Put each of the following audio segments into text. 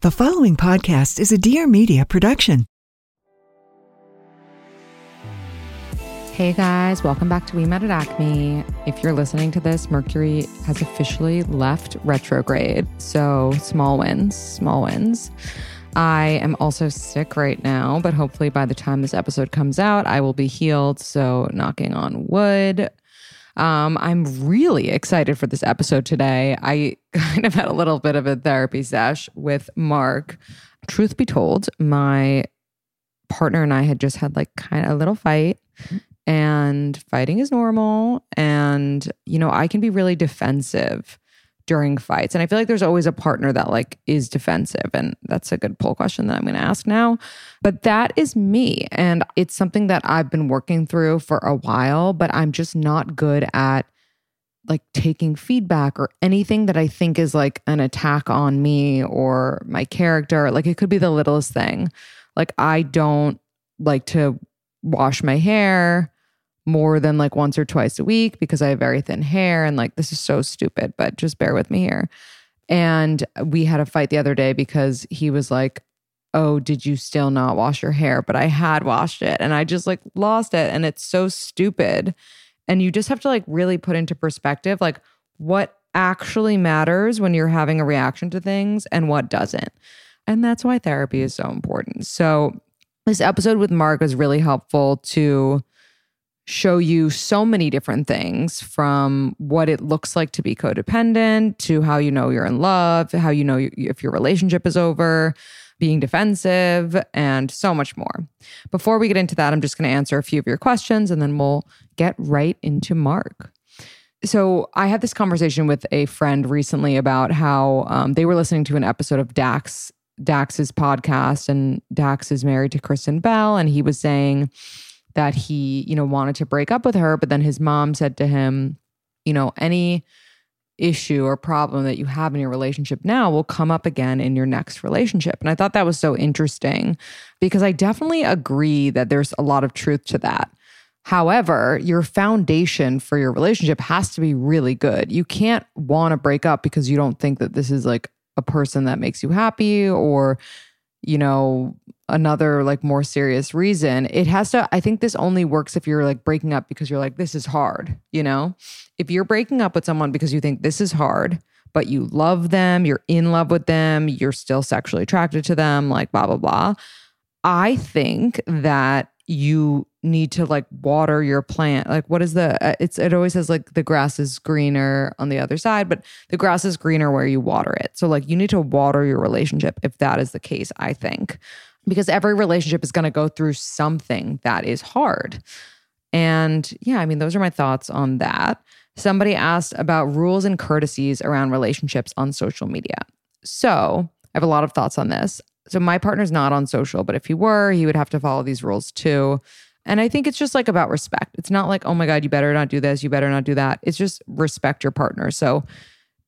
The following podcast is a Dear Media production. Hey guys, welcome back to We Met at Acme. If you're listening to this, Mercury has officially left retrograde. So small wins, small wins. I am also sick right now, but hopefully by the time this episode comes out, I will be healed. So knocking on wood. Um, I'm really excited for this episode today. I kind of had a little bit of a therapy sesh with Mark. Truth be told, my partner and I had just had like kind of a little fight and fighting is normal and you know, I can be really defensive during fights. And I feel like there's always a partner that like is defensive. And that's a good poll question that I'm going to ask now. But that is me. And it's something that I've been working through for a while, but I'm just not good at like taking feedback or anything that I think is like an attack on me or my character. Like it could be the littlest thing. Like I don't like to wash my hair more than like once or twice a week because I have very thin hair. And like, this is so stupid, but just bear with me here. And we had a fight the other day because he was like, Oh, did you still not wash your hair? But I had washed it and I just like lost it. And it's so stupid. And you just have to like really put into perspective like what actually matters when you're having a reaction to things and what doesn't. And that's why therapy is so important. So, this episode with Mark was really helpful to show you so many different things from what it looks like to be codependent to how you know you're in love, how you know if your relationship is over, being defensive, and so much more. Before we get into that, I'm just going to answer a few of your questions and then we'll get right into Mark. So, I had this conversation with a friend recently about how um, they were listening to an episode of Dax Dax's podcast, and Dax is married to Kristen Bell, and he was saying that he, you know, wanted to break up with her, but then his mom said to him, you know, any issue or problem that you have in your relationship now will come up again in your next relationship. And I thought that was so interesting because I definitely agree that there's a lot of truth to that. However, your foundation for your relationship has to be really good. You can't want to break up because you don't think that this is like a person that makes you happy or you know, another like more serious reason, it has to, I think this only works if you're like breaking up because you're like, this is hard, you know? If you're breaking up with someone because you think this is hard, but you love them, you're in love with them, you're still sexually attracted to them, like blah, blah, blah. I think that you need to like water your plant. Like what is the uh, it's it always says like the grass is greener on the other side, but the grass is greener where you water it. So like you need to water your relationship if that is the case, I think. Because every relationship is going to go through something that is hard. And yeah, I mean those are my thoughts on that. Somebody asked about rules and courtesies around relationships on social media. So, I have a lot of thoughts on this. So my partner's not on social, but if he were, he would have to follow these rules too. And I think it's just like about respect. It's not like, oh my God, you better not do this, you better not do that. It's just respect your partner. So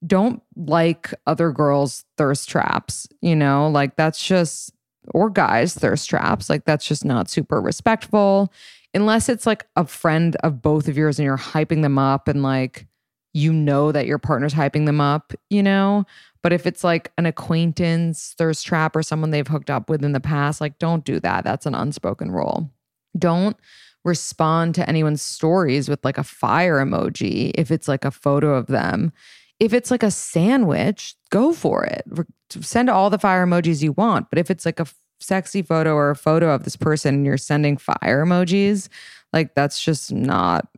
don't like other girls' thirst traps, you know, like that's just, or guys' thirst traps. Like that's just not super respectful. Unless it's like a friend of both of yours and you're hyping them up and like, you know that your partner's hyping them up, you know? But if it's like an acquaintance, thirst trap, or someone they've hooked up with in the past, like don't do that. That's an unspoken rule. Don't respond to anyone's stories with like a fire emoji if it's like a photo of them. if it's like a sandwich, go for it. Send all the fire emojis you want. But if it's like a sexy photo or a photo of this person and you're sending fire emojis, like that's just not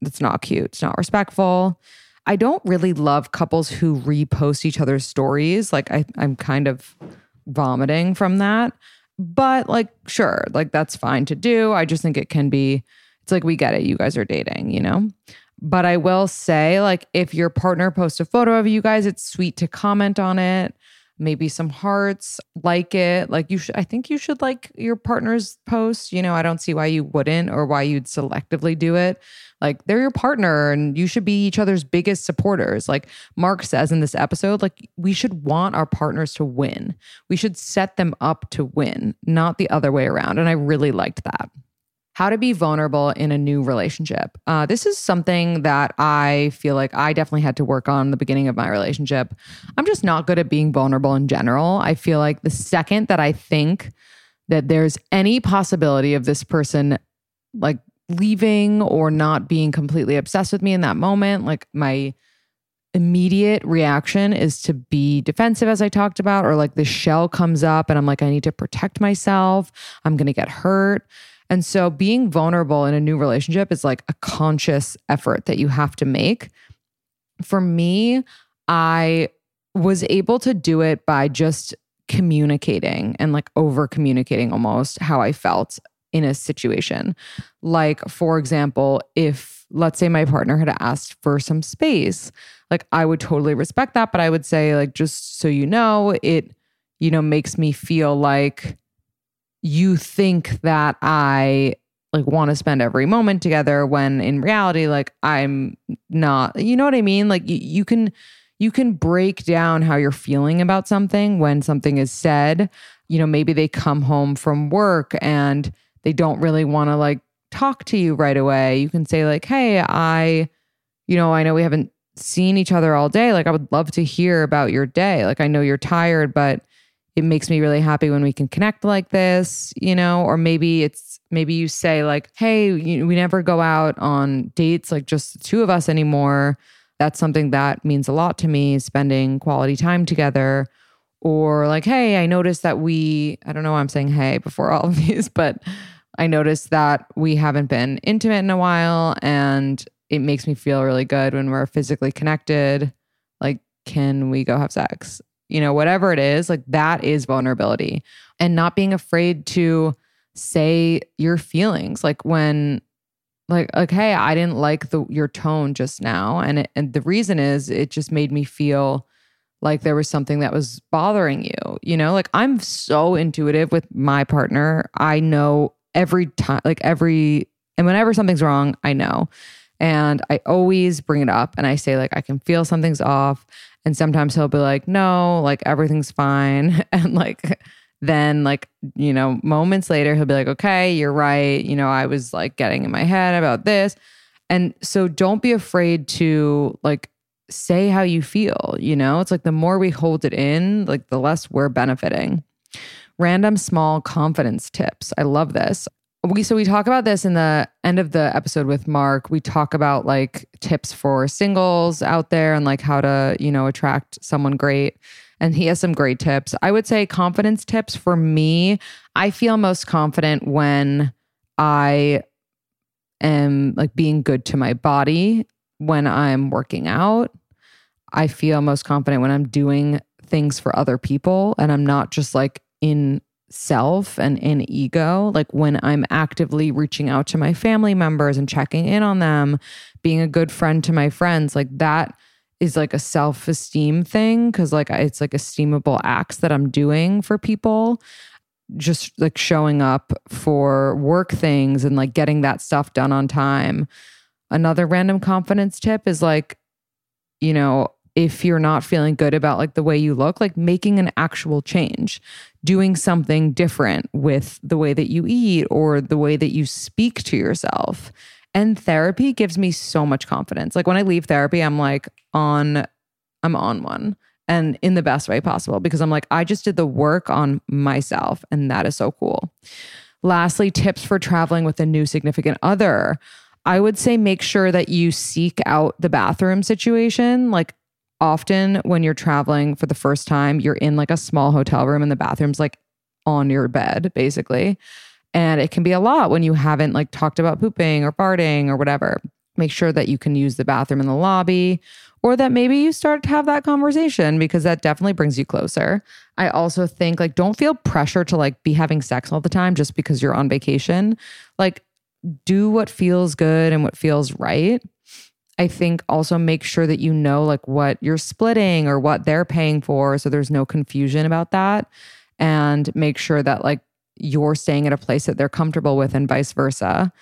that's not cute. It's not respectful. I don't really love couples who repost each other's stories. Like I, I'm kind of vomiting from that. But like, sure, like that's fine to do. I just think it can be, it's like we get it. You guys are dating, you know? But I will say, like, if your partner posts a photo of you guys, it's sweet to comment on it. Maybe some hearts, like it. Like you should, I think you should like your partner's post. You know, I don't see why you wouldn't or why you'd selectively do it. Like they're your partner and you should be each other's biggest supporters. Like Mark says in this episode, like we should want our partners to win. We should set them up to win, not the other way around. And I really liked that. How to be vulnerable in a new relationship. Uh, this is something that I feel like I definitely had to work on the beginning of my relationship. I'm just not good at being vulnerable in general. I feel like the second that I think that there's any possibility of this person like leaving or not being completely obsessed with me in that moment, like my immediate reaction is to be defensive, as I talked about, or like the shell comes up and I'm like, I need to protect myself. I'm going to get hurt. And so being vulnerable in a new relationship is like a conscious effort that you have to make. For me, I was able to do it by just communicating and like over communicating almost how I felt in a situation. Like, for example, if let's say my partner had asked for some space, like I would totally respect that. But I would say, like, just so you know, it, you know, makes me feel like you think that I like want to spend every moment together when in reality like I'm not you know what I mean? Like you, you can you can break down how you're feeling about something when something is said. You know maybe they come home from work and they don't really want to like talk to you right away. You can say like hey I you know I know we haven't seen each other all day. Like I would love to hear about your day. Like I know you're tired but it makes me really happy when we can connect like this, you know, or maybe it's maybe you say like, "Hey, we never go out on dates like just the two of us anymore." That's something that means a lot to me, spending quality time together. Or like, "Hey, I noticed that we, I don't know why I'm saying hey before all of these, but I noticed that we haven't been intimate in a while and it makes me feel really good when we're physically connected. Like, can we go have sex?" You know, whatever it is, like that is vulnerability and not being afraid to say your feelings. Like when, like, hey, I didn't like the your tone just now, and it, and the reason is it just made me feel like there was something that was bothering you. You know, like I'm so intuitive with my partner. I know every time, like every, and whenever something's wrong, I know. And I always bring it up and I say, like, I can feel something's off. And sometimes he'll be like, no, like everything's fine. And like, then like, you know, moments later, he'll be like, okay, you're right. You know, I was like getting in my head about this. And so don't be afraid to like say how you feel. You know, it's like the more we hold it in, like the less we're benefiting. Random small confidence tips. I love this we so we talk about this in the end of the episode with Mark. We talk about like tips for singles out there and like how to, you know, attract someone great. And he has some great tips. I would say confidence tips for me. I feel most confident when I am like being good to my body, when I'm working out. I feel most confident when I'm doing things for other people and I'm not just like in self and in ego, like when I'm actively reaching out to my family members and checking in on them, being a good friend to my friends, like that is like a self esteem thing because like it's like esteemable acts that I'm doing for people. Just like showing up for work things and like getting that stuff done on time. Another random confidence tip is like, you know, if you're not feeling good about like the way you look, like making an actual change, doing something different with the way that you eat or the way that you speak to yourself. And therapy gives me so much confidence. Like when I leave therapy, I'm like on I'm on one and in the best way possible because I'm like I just did the work on myself and that is so cool. Lastly, tips for traveling with a new significant other. I would say make sure that you seek out the bathroom situation. Like often when you're traveling for the first time, you're in like a small hotel room and the bathroom's like on your bed, basically. And it can be a lot when you haven't like talked about pooping or farting or whatever. Make sure that you can use the bathroom in the lobby or that maybe you start to have that conversation because that definitely brings you closer. I also think like don't feel pressure to like be having sex all the time just because you're on vacation. Like do what feels good and what feels right. I think also make sure that you know like what you're splitting or what they're paying for so there's no confusion about that. And make sure that like you're staying at a place that they're comfortable with and vice versa.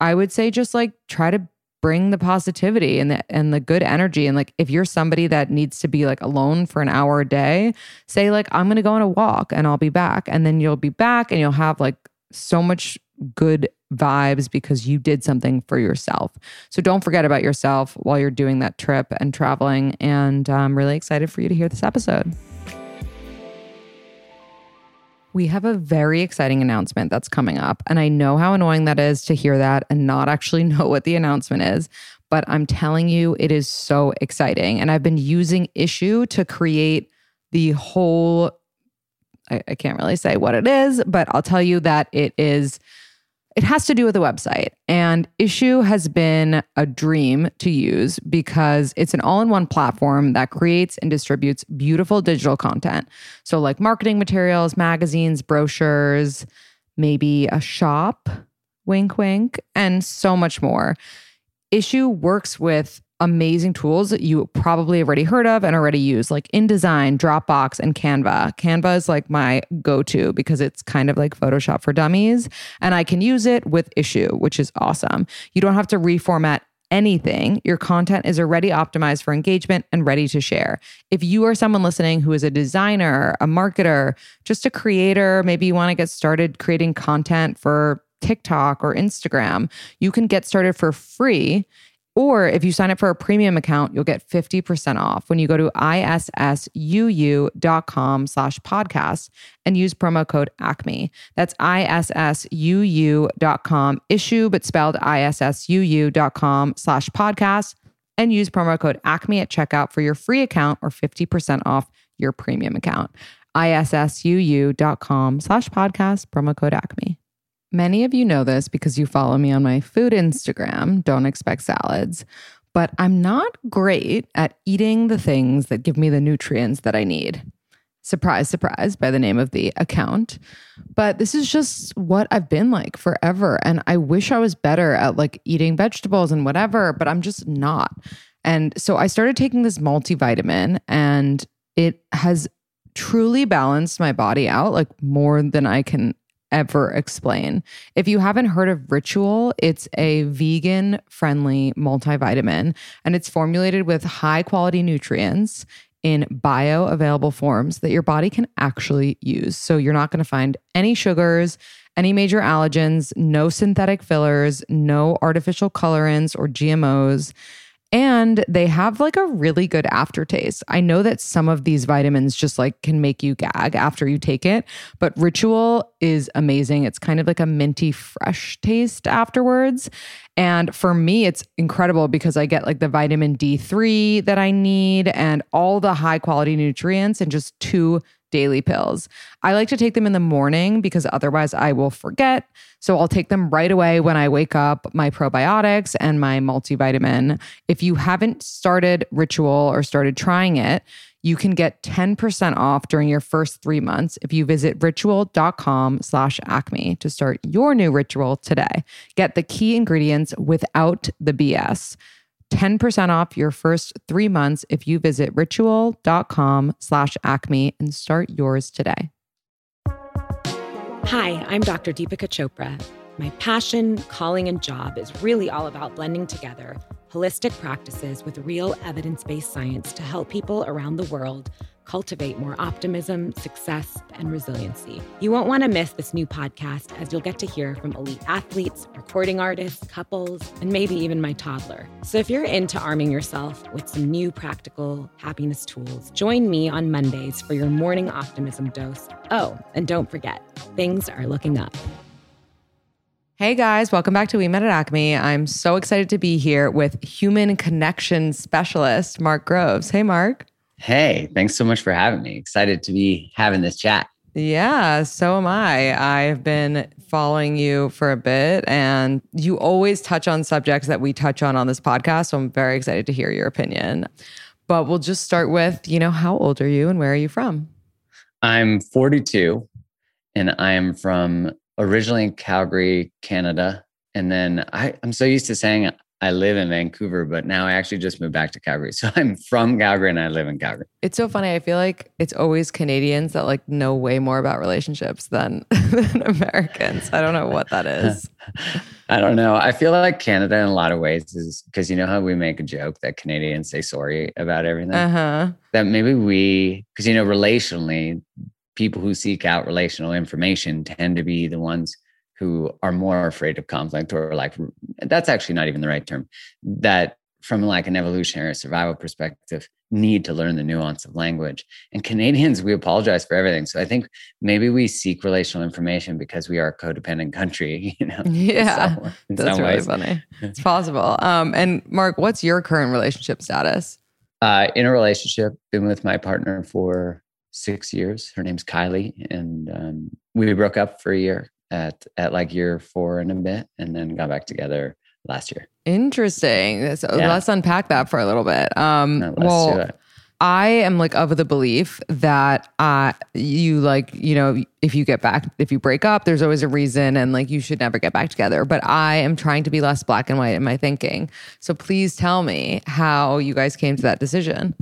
I would say just like try to bring the positivity and the and the good energy. And like if you're somebody that needs to be like alone for an hour a day, say like I'm going to go on a walk and I'll be back. And then you'll be back and you'll have like so much good vibes because you did something for yourself. So don't forget about yourself while you're doing that trip and traveling and I'm really excited for you to hear this episode we have a very exciting announcement that's coming up. And I know how annoying that is to hear that and not actually know what the announcement is. But I'm telling you, it is so exciting. And I've been using Issuu to create the whole, I, I can't really say what it is, but I'll tell you that it is it has to do with the website. And Issuu has been a dream to use because it's an all in one platform that creates and distributes beautiful digital content. So, like marketing materials, magazines, brochures, maybe a shop, wink, wink, and so much more. Issuu works with amazing tools that you probably already heard of and already use, like InDesign, Dropbox, and Canva. Canva is like my go to because it's kind of like Photoshop for dummies. And I can use it with Issuu, which is awesome. You don't have to reformat anything, your content is already optimized for engagement and ready to share. If you are someone listening who is a designer, a marketer, just a creator, maybe you want to get started creating content for TikTok or Instagram, you can get started for free or if you sign up for a premium account, you'll get 50% off when you go to issuu.com slash podcast and use promo code ACME. That's issuu.com, issue, but spelled issuu.com slash podcast and use promo code ACME at checkout for your free account or 50% off your premium account. issuu.com slash podcast, promo code ACME. Many of you know this because you follow me on my food Instagram, Don't Expect Salads, but I'm not great at eating the things that give me the nutrients that I need. Surprise, surprise, by the name of the account. But this is just what I've been like forever. And I wish I was better at like eating vegetables and whatever, but I'm just not. And so I started taking this multivitamin and it has truly balanced my body out like more than I can ever explain. If you haven't heard of Ritual, it's a vegan friendly multivitamin and it's formulated with high quality nutrients in bioavailable forms that your body can actually use. So you're not going to find any sugars, any major allergens, no synthetic fillers, no artificial colorants or GMOs and they have like a really good aftertaste. I know that some of these vitamins just like can make you gag after you take it, but Ritual is amazing. It's kind of like a minty fresh taste afterwards. And for me, it's incredible because I get like the vitamin D3 that I need and all the high quality nutrients in just two daily pills. I like to take them in the morning because otherwise I will forget. So I'll take them right away when I wake up, my probiotics and my multivitamin. If you haven't started Ritual or started trying it, you can get 10% off during your first three months if you visit ritual.com slash acme to start your new ritual today. Get the key ingredients without the BS. 10% off your first three months if you visit ritual.com slash acme and start yours today. Hi, I'm Dr. Deepika Chopra. My passion, calling, and job is really all about blending together holistic practices with real evidence based science to help people around the world cultivate more optimism, success, and resiliency. You won't want to miss this new podcast as you'll get to hear from elite athletes, recording artists, couples, and maybe even my toddler. So if you're into arming yourself with some new practical happiness tools, join me on Mondays for your morning optimism dose. Oh, and don't forget, things are looking up. Hey guys, welcome back to We Met at Acme. I'm so excited to be here with human connection specialist Mark Groves. Hey, Mark. Hey, thanks so much for having me. Excited to be having this chat. Yeah, so am I. I've been following you for a bit, and you always touch on subjects that we touch on on this podcast. So I'm very excited to hear your opinion. But we'll just start with, you know, how old are you and where are you from? I'm 42 and I am from originally in Calgary, Canada. And then I, I'm so used to saying I live in Vancouver, but now I actually just moved back to Calgary. So I'm from Calgary and I live in Calgary. It's so funny. I feel like it's always Canadians that like know way more about relationships than, than Americans. I don't know what that is. I don't know. I feel like Canada in a lot of ways is because you know how we make a joke that Canadians say sorry about everything? Uh-huh. That maybe we, because you know, relationally, people who seek out relational information tend to be the ones who are more afraid of conflict or like that's actually not even the right term that from like an evolutionary survival perspective need to learn the nuance of language. And canadians we apologize for everything. So i think maybe we seek relational information because we are a codependent country you know yeah some, that's really ways. funny. It's possible. Um, and mark what's your current relationship status? Uh, in a relationship been with my partner for six years. Her name's Kylie, and um, we broke up for a year at at like year four and a bit, and then got back together last year. Interesting. So yeah. let's unpack that for a little bit. Um, no, well, I am like of the belief that uh, you like, you know, if you get back, if you break up, there's always a reason and like you should never get back together. But I am trying to be less black and white in my thinking. So please tell me how you guys came to that decision.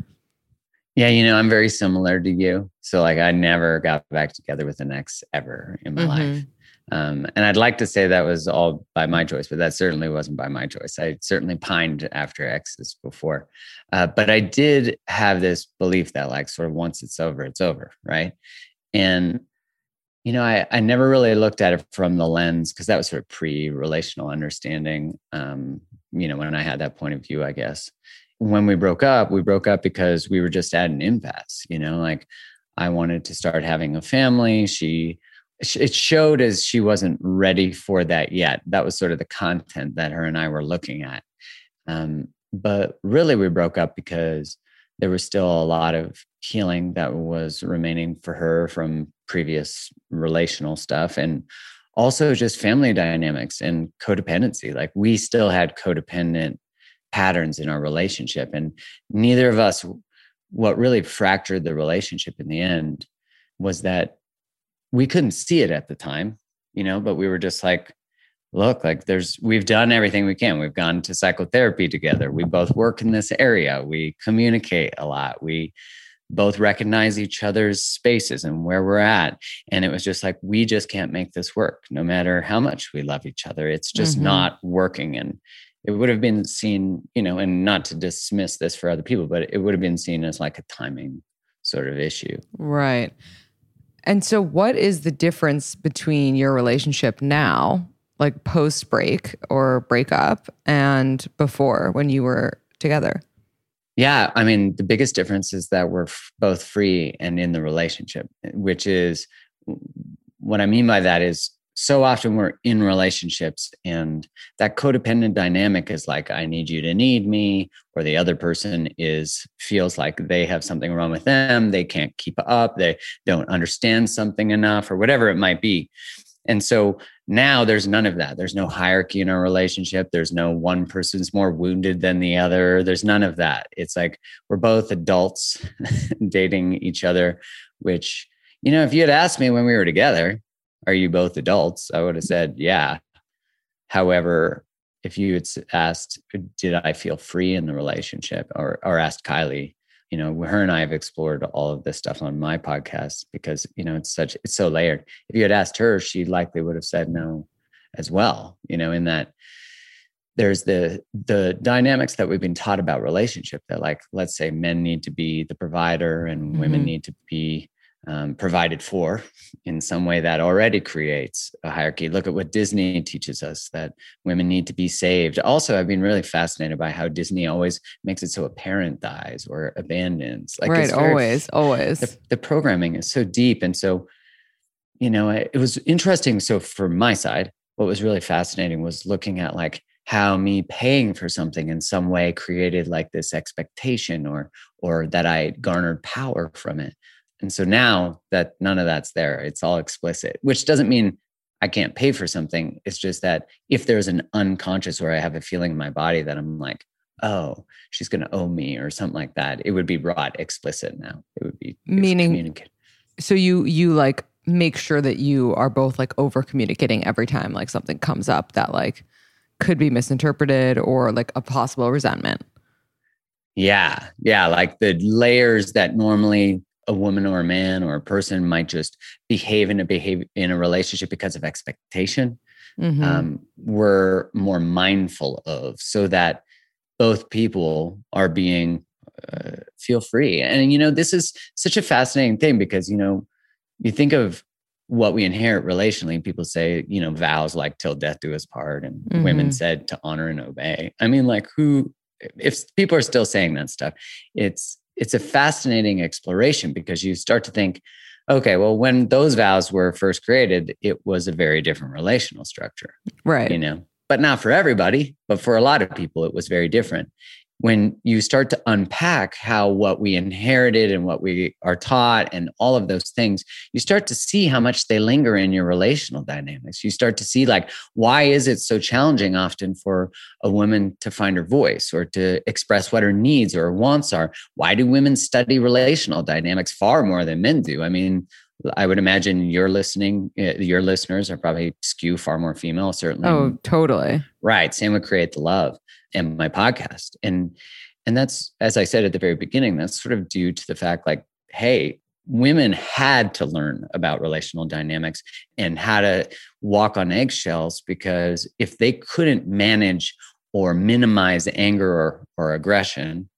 Yeah, you know, I'm very similar to you. So like I never got back together with an ex ever in my mm-hmm. life. Um, and I'd like to say that was all by my choice, but that certainly wasn't by my choice. I certainly pined after exes before. Uh, but I did have this belief that like sort of once it's over, it's over. Right. And you know, I, I never really looked at it from the lens because that was sort of pre-relational understanding. Um, you know, when I had that point of view, I guess when we broke up, we broke up because we were just at an impasse, you know, like I wanted to start having a family. She, it showed as she wasn't ready for that yet. That was sort of the content that her and I were looking at. Um, but really, we broke up because there was still a lot of healing that was remaining for her from previous relational stuff and also just family dynamics and codependency. Like we still had codependent patterns in our relationship. And neither of us, what really fractured the relationship in the end was that we couldn't see it at the time, you know, but we were just like, look, like there's, we've done everything we can. We've gone to psychotherapy together. We both work in this area. We communicate a lot. We, both recognize each other's spaces and where we're at. And it was just like, we just can't make this work no matter how much we love each other. It's just mm-hmm. not working. And it would have been seen, you know, and not to dismiss this for other people, but it would have been seen as like a timing sort of issue. Right. And so, what is the difference between your relationship now, like post break or breakup, and before when you were together? Yeah. I mean, the biggest difference is that we're f- both free and in the relationship, which is what I mean by that is so often we're in relationships and that codependent dynamic is like i need you to need me or the other person is feels like they have something wrong with them they can't keep up they don't understand something enough or whatever it might be. And so now there's none of that. There's no hierarchy in our relationship. There's no one person's more wounded than the other. There's none of that. It's like we're both adults dating each other which you know if you had asked me when we were together are you both adults? I would have said, yeah. However, if you had asked, did I feel free in the relationship or, or asked Kylie, you know, her and I have explored all of this stuff on my podcast because, you know, it's such, it's so layered. If you had asked her, she likely would have said no as well, you know, in that there's the the dynamics that we've been taught about relationship that like let's say men need to be the provider and mm-hmm. women need to be um, provided for in some way that already creates a hierarchy. Look at what Disney teaches us that women need to be saved. Also, I've been really fascinated by how Disney always makes it so a parent dies or abandons. Like right, very, always, always. The, the, programming is so deep, and so you know, it was interesting. So for my side, what was really fascinating was looking at like how me paying for something in some way created like this expectation or or that I garnered power from it. And so now that none of that's there, it's all explicit, which doesn't mean I can't pay for something. It's just that if there's an unconscious or I have a feeling in my body that I'm like, oh, she's going to owe me or something like that, it would be brought explicit now. It would be meaning. So you you like make sure that you are both like over communicating every time like something comes up that like could be misinterpreted or like a possible resentment. Yeah. Yeah. Like the layers that normally a woman or a man or a person might just behave in a behave in a relationship because of expectation. Mm-hmm. Um, we're more mindful of so that both people are being uh, feel free. And you know, this is such a fascinating thing because you know, you think of what we inherit relationally. People say, you know, vows like till death do us part, and mm-hmm. women said to honor and obey. I mean, like who? If people are still saying that stuff, it's it's a fascinating exploration because you start to think, okay, well, when those vows were first created, it was a very different relational structure, right? You know, but not for everybody, but for a lot of people, it was very different when you start to unpack how what we inherited and what we are taught and all of those things, you start to see how much they linger in your relational dynamics. You start to see, like, why is it so challenging often for a woman to find her voice or to express what her needs or wants are? Why do women study relational dynamics far more than men do? I mean, I would imagine you're listening, eh, your listeners are probably skew far more female, certainly. Oh, totally. Right. Same with Create the Love and my podcast. And and that's as I said at the very beginning, that's sort of due to the fact like, hey, women had to learn about relational dynamics and how to walk on eggshells because if they couldn't manage or minimize anger or, or aggression,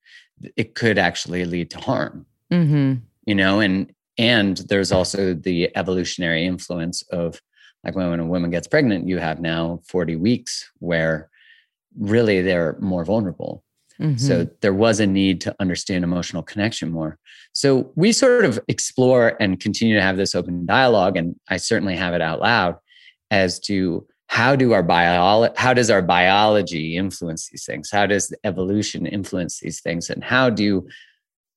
it could actually lead to harm. Mm-hmm. You know, and and there's also the evolutionary influence of like when a woman gets pregnant, you have now 40 weeks where really they're more vulnerable. Mm-hmm. So there was a need to understand emotional connection more. So we sort of explore and continue to have this open dialogue, and I certainly have it out loud as to how do our bio how does our biology influence these things? How does evolution influence these things? And how do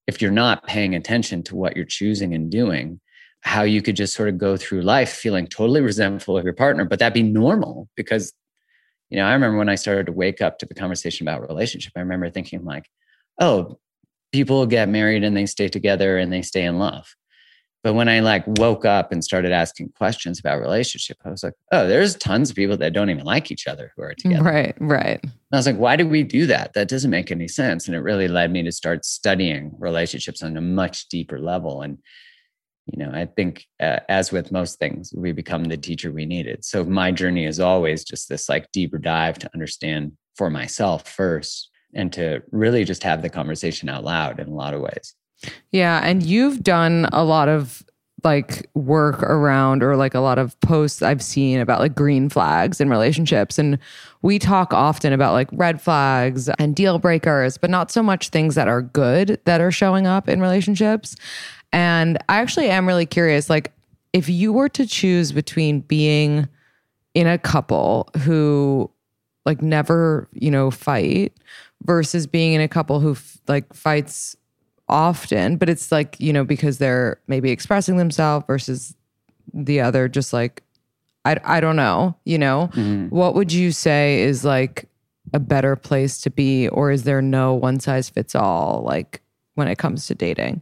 if you're not paying attention to what you're choosing and doing, how you could just sort of go through life feeling totally resentful of your partner, but that'd be normal because you know, I remember when I started to wake up to the conversation about relationship, I remember thinking like, oh, people get married and they stay together and they stay in love. But when I like woke up and started asking questions about relationship, I was like, oh, there's tons of people that don't even like each other who are together. Right, right. And I was like, why do we do that? That doesn't make any sense. And it really led me to start studying relationships on a much deeper level. And you know i think uh, as with most things we become the teacher we needed so my journey is always just this like deeper dive to understand for myself first and to really just have the conversation out loud in a lot of ways yeah and you've done a lot of like work around or like a lot of posts I've seen about like green flags in relationships. And we talk often about like red flags and deal breakers, but not so much things that are good that are showing up in relationships. And I actually am really curious like, if you were to choose between being in a couple who like never, you know, fight versus being in a couple who like fights often, but it's like, you know, because they're maybe expressing themselves versus the other just like I I don't know, you know. Mm-hmm. What would you say is like a better place to be or is there no one size fits all like when it comes to dating?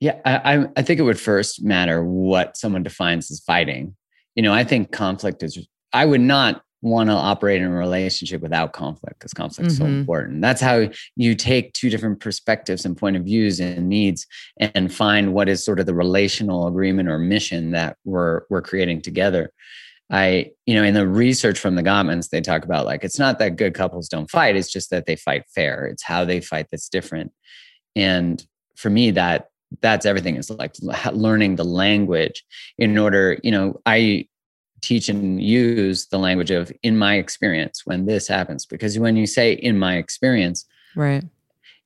Yeah, I, I think it would first matter what someone defines as fighting. You know, I think conflict is, I would not want to operate in a relationship without conflict because conflict is mm-hmm. so important. That's how you take two different perspectives and point of views and needs and find what is sort of the relational agreement or mission that we're we're creating together. I, you know, in the research from the Gottmans, they talk about like it's not that good couples don't fight, it's just that they fight fair. It's how they fight that's different. And for me, that that's everything is like learning the language in order you know i teach and use the language of in my experience when this happens because when you say in my experience right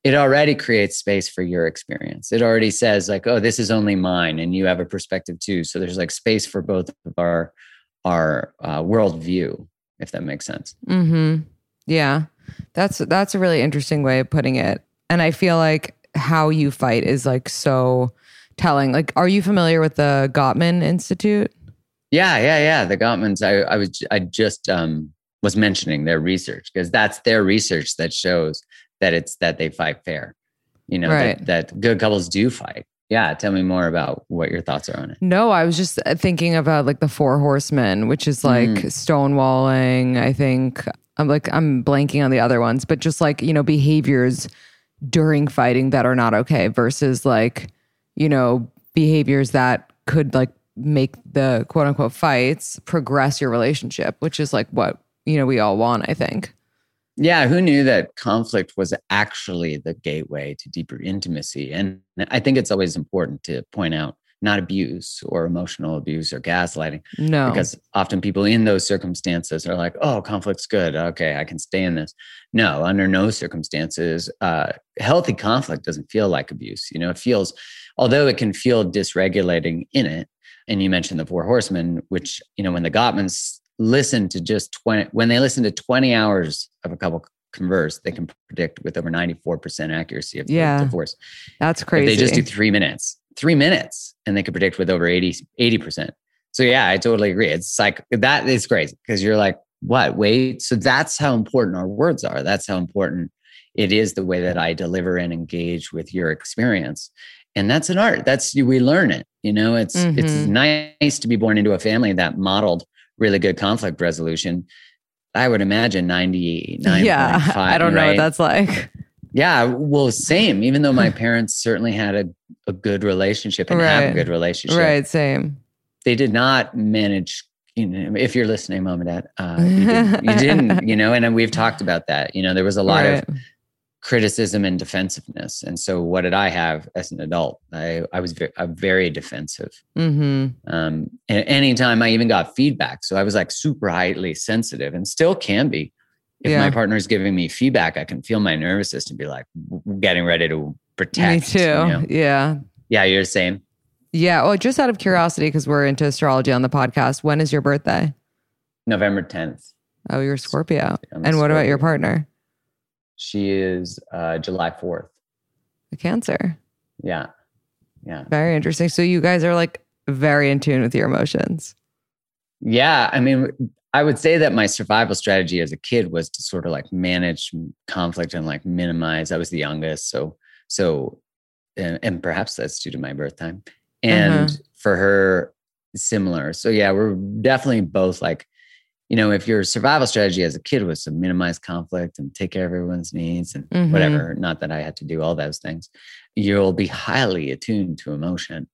it already creates space for your experience it already says like oh this is only mine and you have a perspective too so there's like space for both of our our uh, worldview, if that makes sense. Mm-hmm. Yeah. That's that's a really interesting way of putting it. And I feel like how you fight is like so telling. Like, are you familiar with the Gottman Institute? Yeah, yeah, yeah. The Gottmans. I, I was. I just um, was mentioning their research because that's their research that shows that it's that they fight fair. You know Right. that, that good couples do fight. Yeah, tell me more about what your thoughts are on it. No, I was just uh, thinking about like the Four Horsemen, which is like Mm. stonewalling. I think I'm like I'm blanking on the other ones, but just like you know behaviors during fighting that are not okay versus like you know behaviors that could like make the quote unquote fights progress your relationship, which is like what you know we all want. I think. Yeah, who knew that conflict was actually the gateway to deeper intimacy? And I think it's always important to point out not abuse or emotional abuse or gaslighting, No, because often people in those circumstances are like, oh, conflict's good. Okay, I can stay in this. No, under no circumstances, uh, healthy conflict doesn't feel like abuse. You know, it feels, although it can feel dysregulating in it. And you mentioned the Four Horsemen, which, you know, when the Gottmans listen to just 20, when they listen to 20 hours of a couple converse, they can predict with over 94% accuracy of Yeah. divorce. that's If crazy. they just do three minutes, three minutes, and they can predict with over 80, 80%. So yeah, I totally agree. It's like that is crazy because you're like, what? Wait. So that's how important our words are. That's how important it is the way that I deliver and engage with your experience. And that's an art. That's we learn it. You know, it's it's Mhm. nice to be born into a family that modeled really good conflict resolution. I would imagine 99. yeah, I don't know what that's like. Yeah, well, same. Even though my parents certainly had a, a good relationship and have a good relationship, Right, same. they did not manage. You know, if you're listening, mom and dad, uh, you, didn't, you didn't. You know, and we've talked about that. You know, there was a lot right. of criticism and defensiveness. And so, what did I have as an adult? I I was ve- I'm very defensive. Mm-hmm. Um, and anytime I even got feedback, so I was like super highly sensitive, and still can be. If Yeah. my is giving me feedback, I can feel my nervous system be like getting ready to protect. Me too. you know? Yeah. Yeah, you're the same. Yeah. Well, just out of curiosity, because we're into astrology on the podcast, when is your birthday? November 10th. Oh, you're a Scorpio. And what about your partner? She is uh, July 4th. A Cancer. Yeah. Yeah. Very interesting. So you guys are like very in tune with your emotions. Yeah. I mean, I would say that my survival strategy as a kid was to sort of like manage conflict and like minimize. I was the youngest. So, so, and, and perhaps that's due to my birth time. And for her, similar. So, yeah, we're definitely both like, you know, if your survival strategy as a kid was to minimize conflict and take care of everyone's needs and Mhm. whatever, not that I had to do all those things, you'll be highly attuned to emotion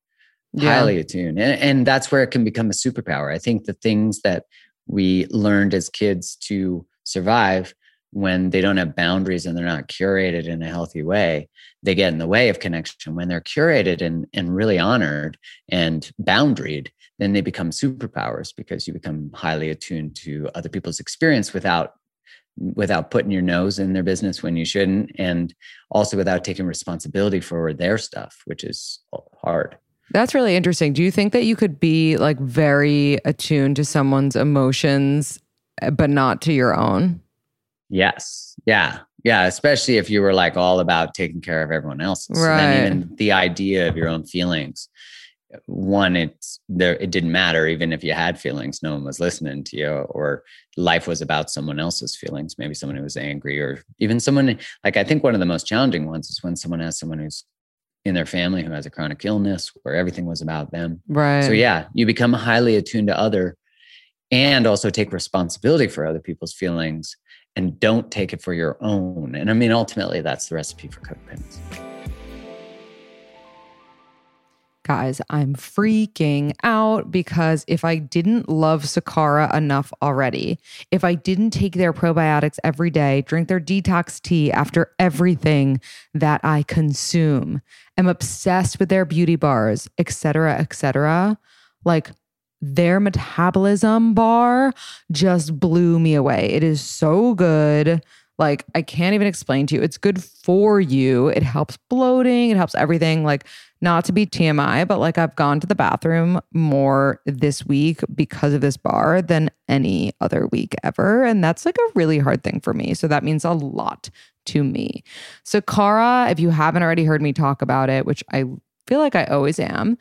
Yeah. highly attuned and, and that's where it can become a superpower i think the things that we learned as kids to survive when they don't have boundaries and they're not curated in a healthy way they get in the way of connection when they're curated and, and really honored and boundaried then they become superpowers because you become highly attuned to other people's experience without without putting your nose in their business when you shouldn't and also without taking responsibility for their stuff which is hard That's really interesting. Do you think that you could be like very attuned to someone's emotions, uh, but not to your own? Yes. Yeah. Yeah. Especially if you were like all about taking care of everyone else's. Then Right. even the idea of your own feelings, one, it's there, it didn't matter. Even if you had feelings, no one was listening to you, or life was about someone else's feelings. Maybe someone who was angry, or even someone like I think one of the most challenging ones is when someone has someone who's in their family who has a chronic illness where everything was about them. Right. So yeah, you become highly attuned to other and also take responsibility for other people's feelings and don't take it for your own. And I mean ultimately that's the recipe for codependence. Guys, I'm freaking out because if I didn't love Sakara enough already, if I didn't take their probiotics every day, drink their detox tea after everything that I consume, am obsessed with their beauty bars, etc., etc., like their metabolism bar just blew me away. It is so good. Like, I can't even explain to you. It's good for you. It helps bloating, it helps everything. Like, not to be TMI, but like I've gone to the bathroom more this week because of this bar than any other week ever. And that's like a really hard thing for me. So that means a lot to me. Sakara, if you haven't already heard me talk about it, which I feel like I always am,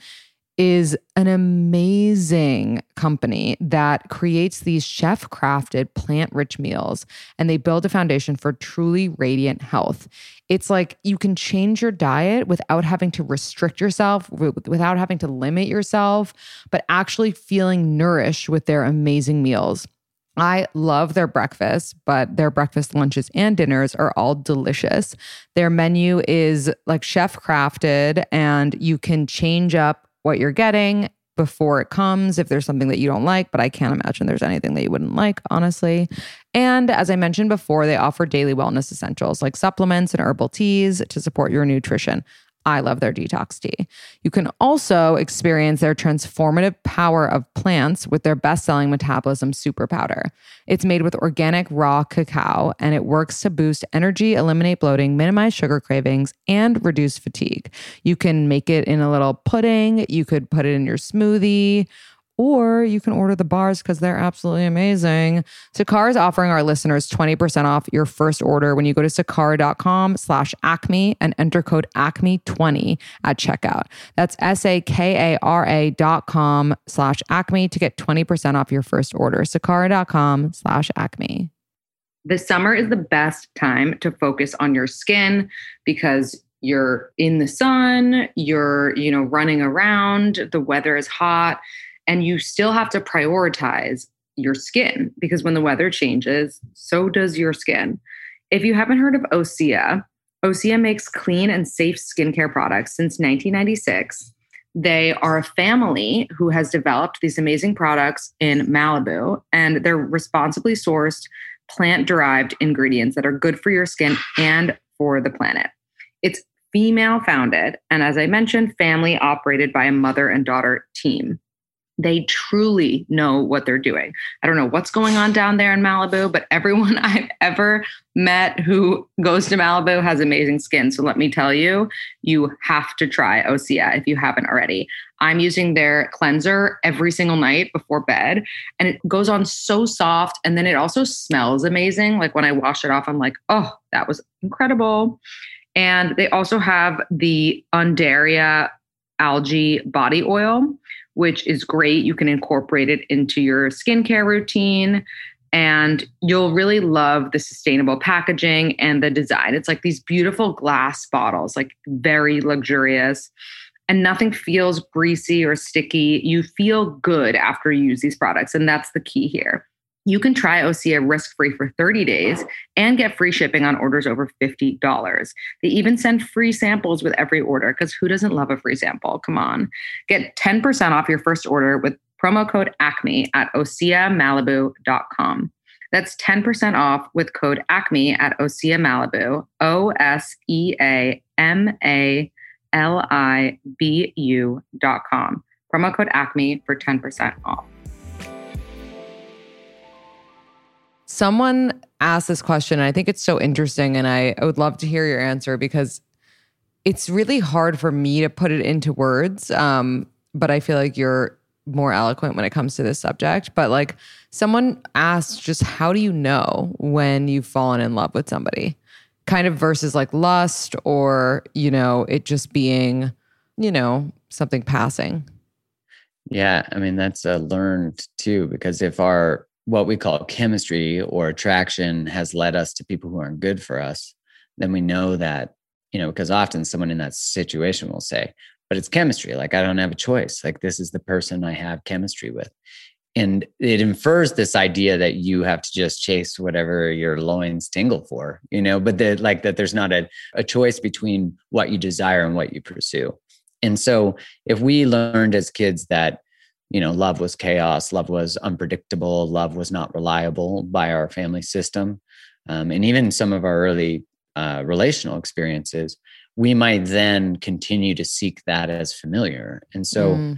is an amazing company that creates these chef crafted plant rich meals and they build a foundation for truly radiant health. It's like you can change your diet without having to restrict yourself, without having to limit yourself, but actually feeling nourished with their amazing meals. I love their breakfast, but their breakfast, lunches, and dinners are all delicious. Their menu is like chef crafted, and you can change up what you're getting before it comes if there's something that you don't like, but I can't imagine there's anything that you wouldn't like, honestly. And as I mentioned before, they offer daily wellness essentials like supplements and herbal teas to support your nutrition. I love their detox tea. You can also experience their transformative power of plants with their best selling metabolism super powder. It's made with organic raw cacao and it works to boost energy, eliminate bloating, minimize sugar cravings, and reduce fatigue. You can make it in a little pudding, you could put it in your smoothie or you can order the bars because they're absolutely amazing. Sakara is offering our listeners 20% off your first order when you go to sakara.com slash acme and enter code acme20 at checkout. That's S-A-K-A-R-A dot com slash acme to get 20% off your first order. Sakara.com slash acme. The summer is the best time to focus on your skin because you're in the sun, you're, you know, running around, the weather is hot and you still have to prioritize your skin because when the weather changes, so does your skin. If you haven't heard of Osea, Osea makes clean and safe skincare products since 1996. They are a family who has developed these amazing products in Malibu, and they're responsibly sourced plant derived ingredients that are good for your skin and for the planet. It's female founded, and as I mentioned, family operated by a mother and daughter team they truly know what they're doing. I don't know what's going on down there in Malibu, but everyone I've ever met who goes to Malibu has amazing skin. So let me tell you, you have to try Osea if you haven't already. I'm using their cleanser every single night before bed, and it goes on so soft. And then it also smells amazing. Like when I wash it off, I'm like, oh, that was incredible. And they also have the Undaria algae body oil which is great. You can incorporate it into your skincare routine and you'll really love the sustainable packaging and the design. It's like these beautiful glass bottles, like very luxurious, and nothing feels greasy or sticky. You feel good after you use these products, and that's the key here. You can try Osea risk free for 30 days and get free shipping on orders over $50. They even send free samples with every order because who doesn't love a free sample? Come on. Get 10% off your first order with promo code ACME at OseaMalibu.com. That's 10% off with code ACME at Osea Malibu, O S E A M A L I B U.com. Promo code ACME for 10% off. Someone asked this question, and I think it's so interesting, and I, I would love to hear your answer because it's really hard for me to put it into words. Um, but I feel like you're more eloquent when it comes to this subject. But like someone asked, just how do you know when you've fallen in love with somebody? Kind of versus like lust or, you know, it just being, you know, something passing. Yeah. I mean, that's a learned too, because if our what we call chemistry or attraction has led us to people who aren't good for us, then we know that, you know, because often someone in that situation will say, but it's chemistry. Like, I don't have a choice. Like, this is the person I have chemistry with. And it infers this idea that you have to just chase whatever your loins tingle for, you know, but that like that there's not a, a choice between what you desire and what you pursue. And so if we learned as kids that you know, love was chaos, love was unpredictable, love was not reliable by our family system. Um, and even some of our early uh, relational experiences, we might then continue to seek that as familiar. And so mm.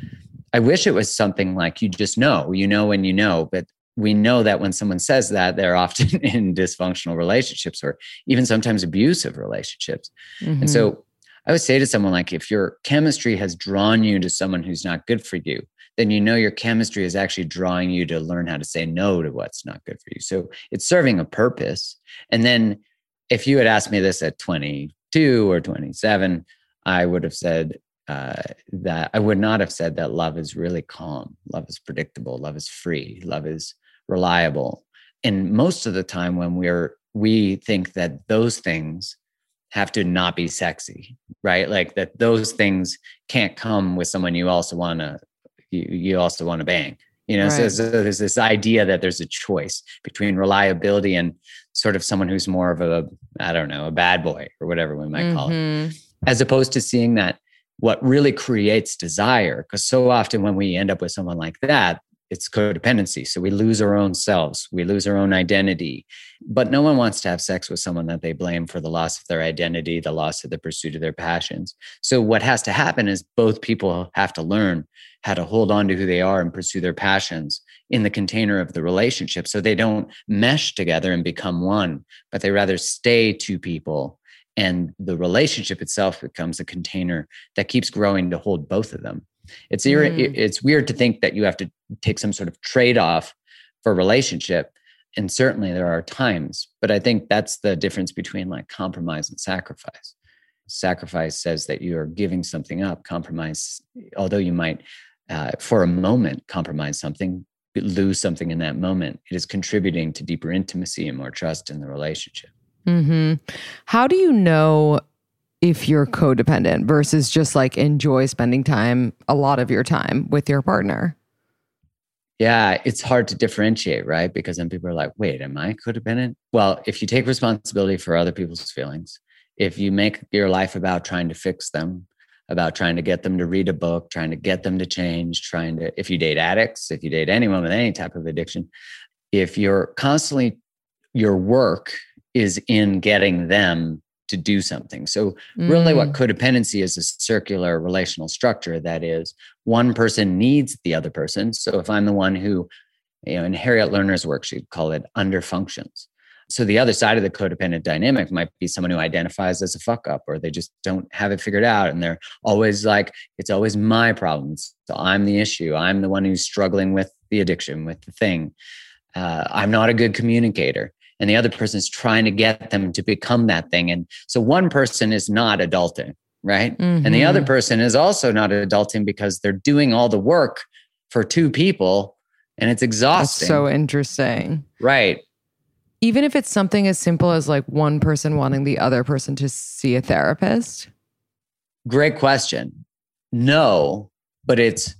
I wish it was something like you just know, you know, when you know, but we know that when someone says that, they're often in dysfunctional relationships or even sometimes abusive relationships. Mm-hmm. And so I would say to someone like, if your chemistry has drawn you to someone who's not good for you, then you know your chemistry is actually drawing you to learn how to say no to what's not good for you. So it's serving a purpose. And then if you had asked me this at 22 or 27, I would have said uh, that I would not have said that love is really calm, love is predictable, love is free, love is reliable. And most of the time, when we're we think that those things have to not be sexy, right? Like that those things can't come with someone you also want to you, you also want to bang. You know, right. so, so, there's this idea that there's a choice between reliability and sort of someone who's more of a, I don't know, a bad boy or whatever we might mm-hmm. call it, mm-hmm. as opposed to seeing that what really creates desire. Because so often when we end up with someone like that, it's codependency. So we lose our own selves, we lose our own identity. But no one wants to have sex with someone that they blame for the loss of their identity, the loss of the pursuit of their passions. So what has to happen is both people have to learn how to hold on to who they are and pursue their passions in the container of the relationship so they don't mesh together and become one, but they rather stay two people and the relationship itself becomes a container that keeps growing to hold both of them it's mm. it's weird to think that you have to take some sort of trade off for relationship, and certainly there are times. But I think that's the difference between like compromise and sacrifice. Sacrifice says that you are giving something up. Compromise, although you might uh, for a moment compromise something, lose something in that moment, it is contributing to deeper intimacy and more trust in the relationship. Mm-hmm. How do you know if you're codependent versus just like enjoy spending time, a lot of your time with your partner? Yeah, it's hard to differentiate, right? Because then people are like, wait, am I codependent? Well, if you take responsibility for other people's feelings, if you make your life about trying to fix them, about trying to get them to read a book, trying to get them to change, trying to, if you date addicts, if you date anyone with any type of addiction, if you're constantly, your work is in getting them to do something. So, really, mm. what codependency is a circular relational structure that is one person needs the other person. So, if I'm the one who, you know, in Harriet Lerner's work, she'd call it underfunctions. So, the other side of the codependent dynamic might be someone who identifies as a fuck up or they just don't have it figured out. And they're always like, it's always my problems. So, I'm the issue. I'm the one who's struggling with the addiction, with the thing. Uh, I'm not a good communicator and the other person is trying to get them to become that thing. And so one person is not adulting, right? Mm-hmm. And the other mm-hmm. person is also not adulting because they're doing all the work for two people and it's exhausting. That's so interesting. Right. Even if it's something as simple as like one person wanting the other person to see a therapist? Great question. No, but it's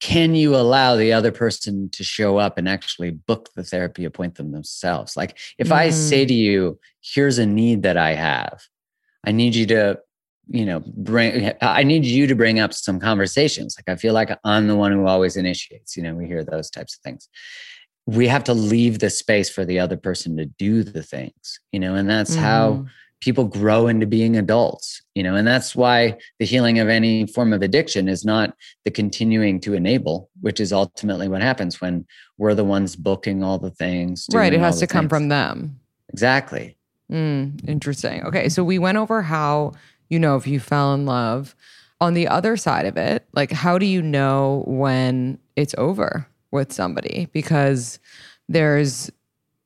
can you allow the other person to show up and actually book the therapy appointment themselves? Like if mm. I say to you, here's a need that I have, I need you to, you know, bring, I need you to bring up some conversations. Like I feel like I'm the one who always initiates, you know, we hear those types of things. We have to leave the space for the other person to do the things, you know, and that's mm. how people grow into being adults you know and that's why the healing of any form of addiction is not the continuing to enable which is ultimately what happens when we're the ones booking all the things right it has to come from them. Exactly. Mm, interesting. Okay so we went over how you know if you fell in love. On the other side of it like how do you know when it's over with somebody? Because there's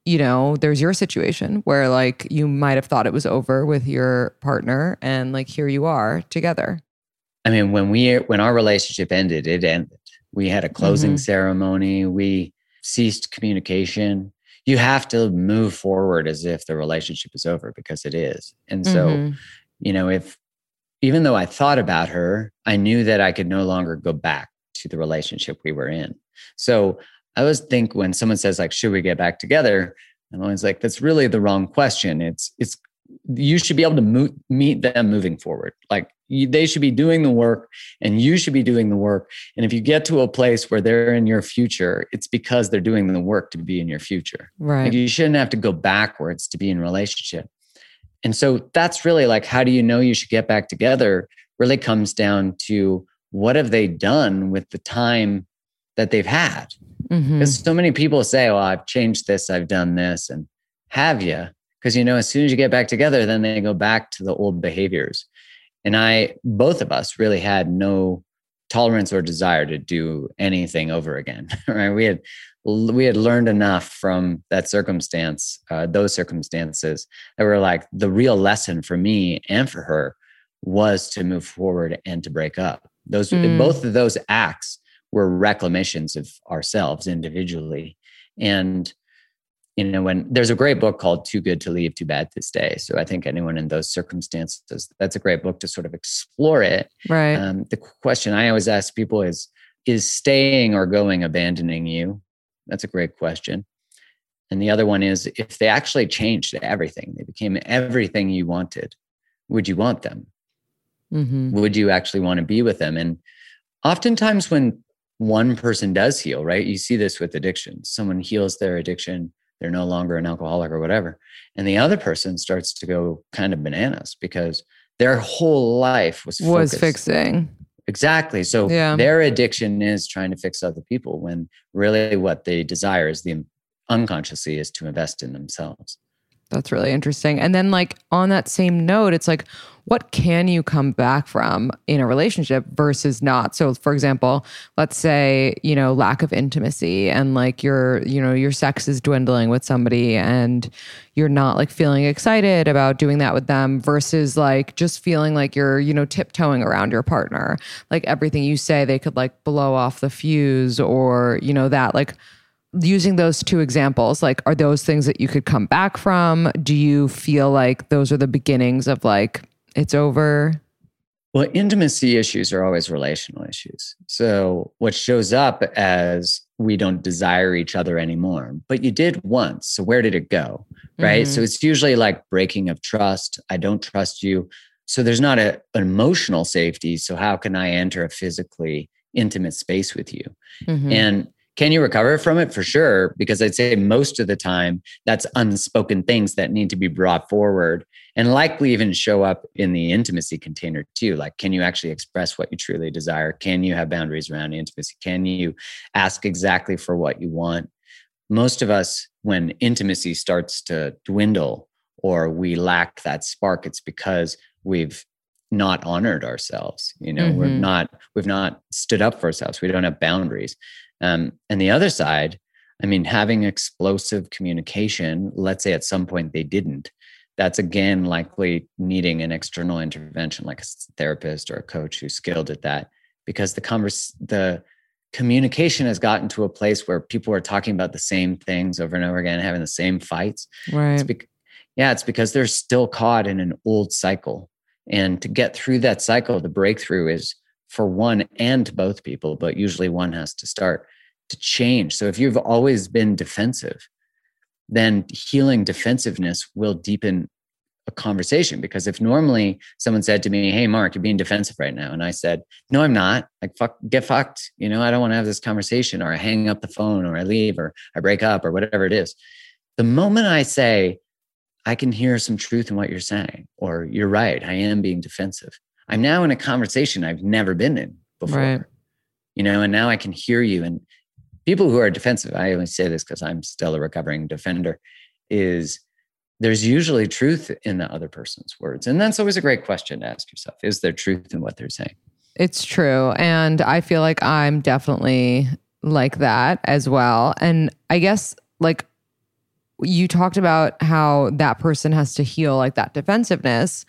you know, there's your situation where like you might have thought it was over with your partner and like here you are together. I mean, when we when our relationship ended, it ended. We had a closing mm-hmm. ceremony, we ceased communication. You have to move forward as if the relationship is over because it is. And so, mm-hmm. you know, if even though I thought about her, I knew that I could no longer go back to the relationship we were in. So I always think when someone says like, "Should we get back together?" I'm always like, "That's really the wrong question." It's it's you should be able to mo- meet them moving forward. Like you, they should be doing the work, and you should be doing the work. And if you get to a place where they're in your future, it's because they're doing the work to be in your future. Right. Like you shouldn't have to go backwards to be in relationship. And so that's really like, how do you know you should get back together? Really comes down to what have they done with the time that they've had Mhm. Because so many people say, well, I've changed this, I've done this. And have you? Because, you know, as soon as you get back together, then they go back to the old behaviors. And I, both of us really had no tolerance or desire to do anything over again, right? We had, we had learned enough from that circumstance, uh, those circumstances that were like the real lesson for me and for her was to move forward and to break up. Those, Mm. both of those acts were reclamations of ourselves individually. And, you know, when there's a great book called Too Good to Leave, Too Bad to Stay. So I think anyone in those circumstances, that's a great book to sort of explore it. Right. Um, the question I always ask people is, is staying or going abandoning you? That's a great question. And the other one is, if they actually changed everything, they became everything you wanted, would you want them? hmm would you actually want to be with them and oftentimes when one person does heal right you see this with addiction someone heals their addiction they're no longer an alcoholic or whatever and the other person starts to go kind of bananas because their whole life was Was focused- fixing. exactly so Yeah. their addiction is trying to fix other people when really what they desire is the unconsciously is to invest in themselves That's really interesting. And then, like, on that same note, it's like, what can you come back from in a relationship versus not? So, for example, let's say, you know, lack of intimacy and like your, you know, your sex is dwindling with somebody and you're not like feeling excited about doing that with them versus like just feeling like you're, you know, tiptoeing around your partner. Like everything you say, they could like blow off the fuse or, you know, that like, using those two examples, like, are those things that you could come back from? Do you feel like those are the beginnings of like, it's over? Well, intimacy issues are always relational issues. So, what shows up as we don't desire each other anymore, but you did once. So, where did it go? Right. So, it's usually like breaking of trust. I don't trust you. So, there's not a, an emotional safety. So, how can I enter a physically intimate space with you? Mhm. And can you recover from it? For sure. Because I'd say most of the time, that's unspoken things that need to be brought forward and likely even show up in the intimacy container too. Like, can you actually express what you truly desire? Can you have boundaries around intimacy? Can you ask exactly for what you want? Most of us, when intimacy starts to dwindle or we lack that spark, it's because we've not honored ourselves. You know, we're Mhm. not, we've not stood up for ourselves. We don't have boundaries. Um, and the other side, I mean, having explosive communication, let's say at some point they didn't, that's again likely needing an external intervention, like a therapist or a coach who's skilled at that, because the converse, the communication has gotten to a place where people are talking about the same things over and over again, having the same fights. right. It's bec- yeah, it's because they're still caught in an old cycle. And to get through that cycle, the breakthrough is for one and both people, but usually one has to start to change. So if you've always been defensive, then healing defensiveness will deepen a conversation. Because if normally someone said to me, Hey, Mark, you're being defensive right now. And I said, No, I'm not. Like, fuck, get fucked. You know, I don't want to have this conversation, or I hang up the phone, or I leave, or I break up, or whatever it is. The moment I say, I can hear some truth in what you're saying, or you're right, I am being defensive. I'm now in a conversation I've never been in before. Right. You know, and now I can hear you. And people who are defensive, I only say this because I'm still a recovering defender, is there's usually truth in the other person's words. And that's always a great question to ask yourself. Is there truth in what they're saying? It's true. And I feel like I'm definitely like that as well. And I guess like you talked about how that person has to heal like that defensiveness,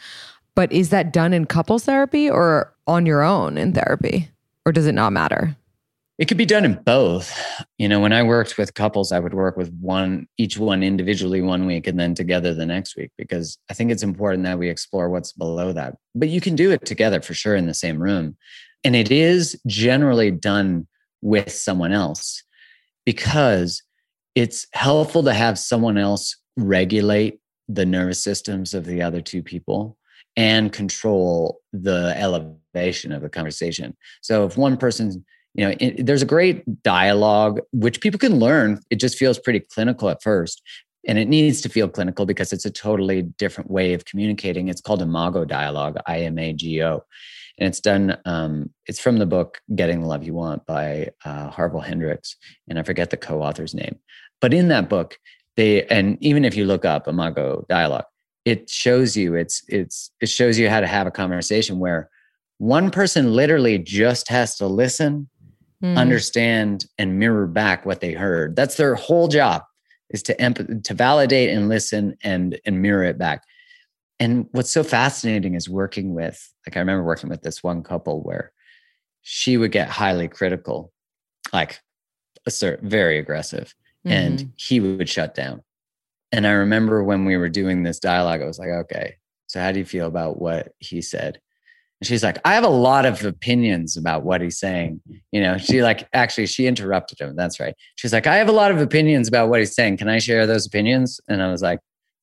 but is that done in couples therapy or on your own in therapy? Or does it not matter? It could be done in both. You know, when I worked with couples, I would work with one, each one individually one week and then together the next week, because I think it's important that we explore what's below that. But you can do it together for sure in the same room. And it is generally done with someone else because it's helpful to have someone else regulate the nervous systems of the other two people and control the elevation of the conversation. So if one person you know it, there's a great dialogue which people can learn it just feels pretty clinical at first and it needs to feel clinical because it's a totally different way of communicating. It's called Imago dialogue, I M A G O. And it's done, um, it's from the book Getting the Love You Want by uh, Harville Hendrix. And I forget the co author's name. But in that book, they, and even if you look up Imago dialogue, it shows you, it's, it's, it shows you how to have a conversation where one person literally just has to listen, mm. understand, and mirror back what they heard. That's their whole job is to emp- to validate and listen and and mirror it back. And what's so fascinating is working with like I remember working with this one couple where she would get highly critical, like assert very aggressive, mm-hmm. and he would shut down. And I remember when we were doing this dialogue, I was like, okay, so how do you feel about what he said? And she's like, I have a lot of opinions about what he's saying. You know, she like actually she interrupted him. That's right. She's like, I have a lot of opinions about what he's saying. Can I share those opinions? And I was like,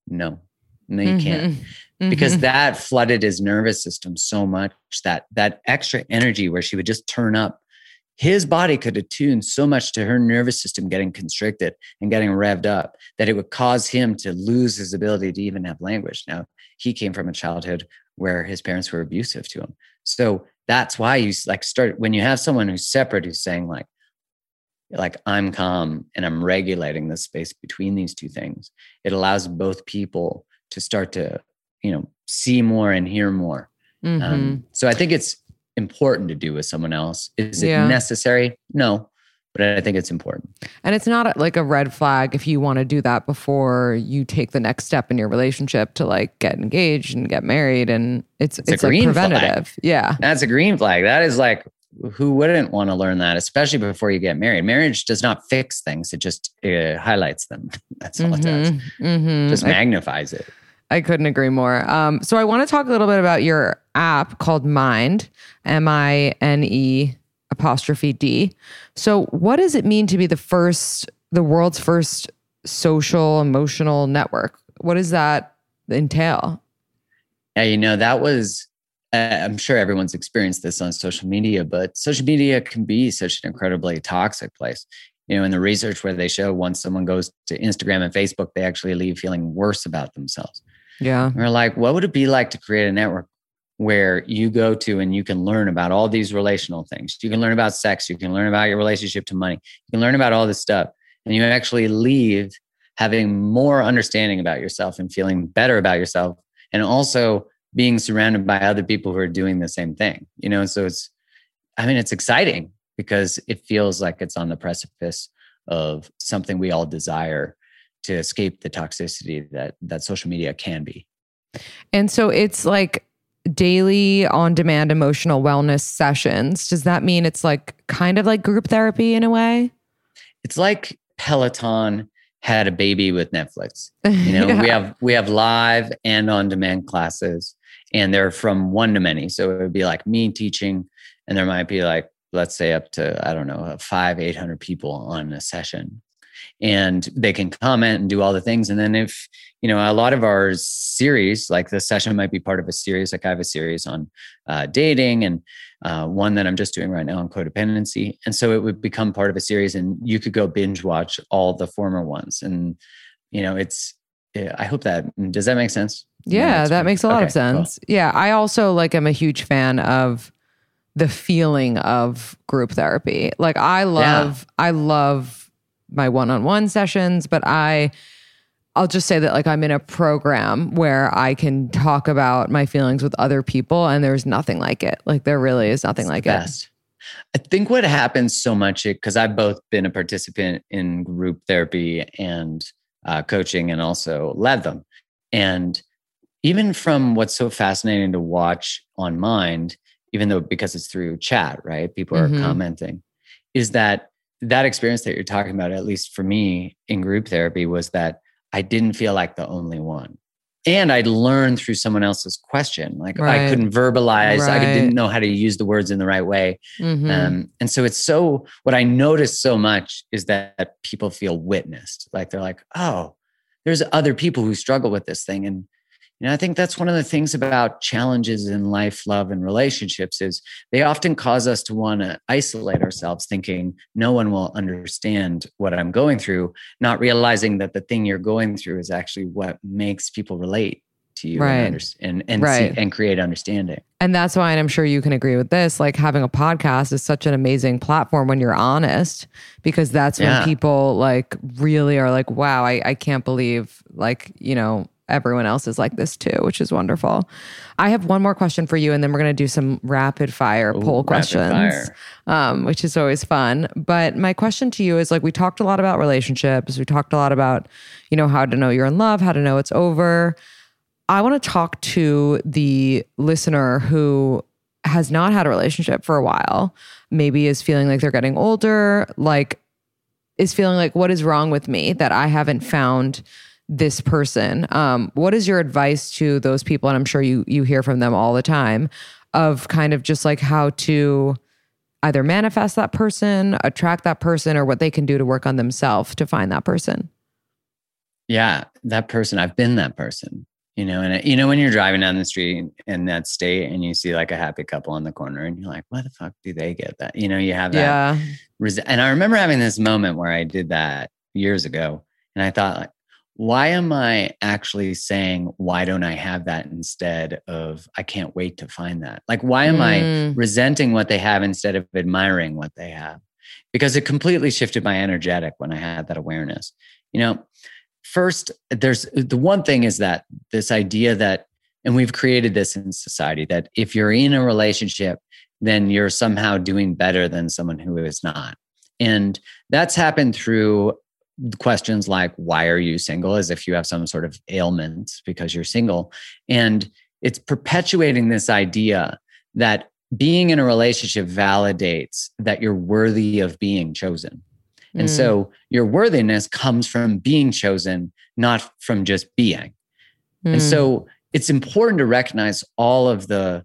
no, no, you mm-hmm. can't. Mm-hmm. Because that flooded his nervous system so much that that extra energy where she would just turn up, his body could attune so much to her nervous system getting constricted and getting revved up that it would cause him to lose his ability to even have language. Now, he came from a childhood where his parents were abusive to him. So that's why you like start when you have someone who's separate who's saying like like I'm calm and I'm regulating the space between these two things. It allows both people to start to, you know, see more and hear more. Mm-hmm. Um, so I think it's important to do with someone else. Is it yeah. necessary? No, but I think it's important. And it's not like a red flag if you want to do that before you take the next step in your relationship to like get engaged and get married. And it's it's, it's like preventative. Flag. Yeah, that's a green flag. That is like who wouldn't want to learn that, especially before you get married? Marriage does not fix things; it just uh, highlights them. That's all mm-hmm. it does. Mm-hmm. Just magnifies I, it. I couldn't agree more. Um, so I want to talk a little bit about your app called Mine'd, M I N E apostrophe D. So, what does it mean to be the first, the world's first social emotional network? What does that entail? Yeah, you know, that was, uh, I'm sure everyone's experienced this on social media, but social media can be such an incredibly toxic place. You know, in the research where they show once someone goes to Instagram and Facebook, they actually leave feeling worse about themselves. Yeah. We're like, what would it be like to create a network where you go to and you can learn about all these relational things. You can learn about sex, you can learn about your relationship to money, you can learn about all this stuff, and you actually leave having more understanding about yourself and feeling better about yourself, and also being surrounded by other people who are doing the same thing. You know, so it's, I mean, it's exciting because it feels like it's on the precipice of something we all desire to escape the toxicity that that social media can be. And so it's like daily on demand emotional wellness sessions. Does that mean it's like kind of like group therapy in a way? It's like Peloton had a baby with Netflix. You know, yeah. we have we have live and on demand classes and they're from one to many. So it would be like me teaching and there might be like let's say up to I don't know, 5 800 people on a session and they can comment and do all the things. And then if, you know, a lot of our series, like the session might be part of a series, like I have a series on uh, dating and uh, one that I'm just doing right now on codependency. And so it would become part of a series and you could go binge watch all the former ones. And, you know, it's, I hope that, does that make sense? Yeah, that makes a lot okay, of sense. Cool. Yeah. I also like, I'm a huge fan of, the feeling of group therapy. Like I love, yeah. I love my one-on-one sessions, but I I'll just say that like I'm in a program where I can talk about my feelings with other people and there's nothing like it. Like there really is nothing it's like it. I think what happens so much because I've both been a participant in group therapy and uh, coaching and also led them. And even from what's so fascinating to watch on Mine'd, even though because it's through chat, right? People are mm-hmm. commenting, is that that experience that you're talking about, at least for me in group therapy, was that I didn't feel like the only one. And I'd learned through someone else's question. Like right. I couldn't verbalize, right. I didn't know how to use the words in the right way. Mm-hmm. Um, and so it's so, what I noticed so much is that people feel witnessed. Like they're like, oh, there's other people who struggle with this thing. And, you know, I think that's one of the things about challenges in life, love, and relationships is they often cause us to want to isolate ourselves, thinking no one will understand what I'm going through, not realizing that the thing you're going through is actually what makes people relate to you Right. and under- and and, Right. see, and create understanding. And that's why, and I'm sure you can agree with this, like having a podcast is such an amazing platform when you're honest, because that's when Yeah. people like really are like, wow, I, I can't believe like, you know, everyone else is like this too, which is wonderful. I have one more question for you, and then we're going to do some rapid fire poll rapid questions, fire. Um, which is always fun. But my question to you is like, we talked a lot about relationships, we talked a lot about, you know, how to know you're in love, how to know it's over. I want to talk to the listener who has not had a relationship for a while, maybe is feeling like they're getting older, like is feeling like what is wrong with me that I haven't found this person. Um, what is your advice to those people? And I'm sure you you hear from them all the time of kind of just like how to either manifest that person, attract that person, or what they can do to work on themselves to find that person. Yeah, that person. I've been that person. You know, and you know when you're driving down the street in that state and you see like a happy couple on the corner, and you're like, "Why the fuck do they get that?" You know, you have that. Yeah. res- And I remember having this moment where I did that years ago, and I thought, like, why am I actually saying, "Why don't I have that?" instead of, "I can't wait to find that." Like, why am I Mm. resenting what they have instead of admiring what they have? Because it completely shifted my energetic when I had that awareness. You know, first, there's the one thing is that this idea that, and we've created this in society that if you're in a relationship, then you're somehow doing better than someone who is not. And that's happened through questions like, why are you single? As if you have some sort of ailment because you're single. And it's perpetuating this idea that being in a relationship validates that you're worthy of being chosen. And Mm. so your worthiness comes from being chosen, not from just being. And Mm. so it's important to recognize all of the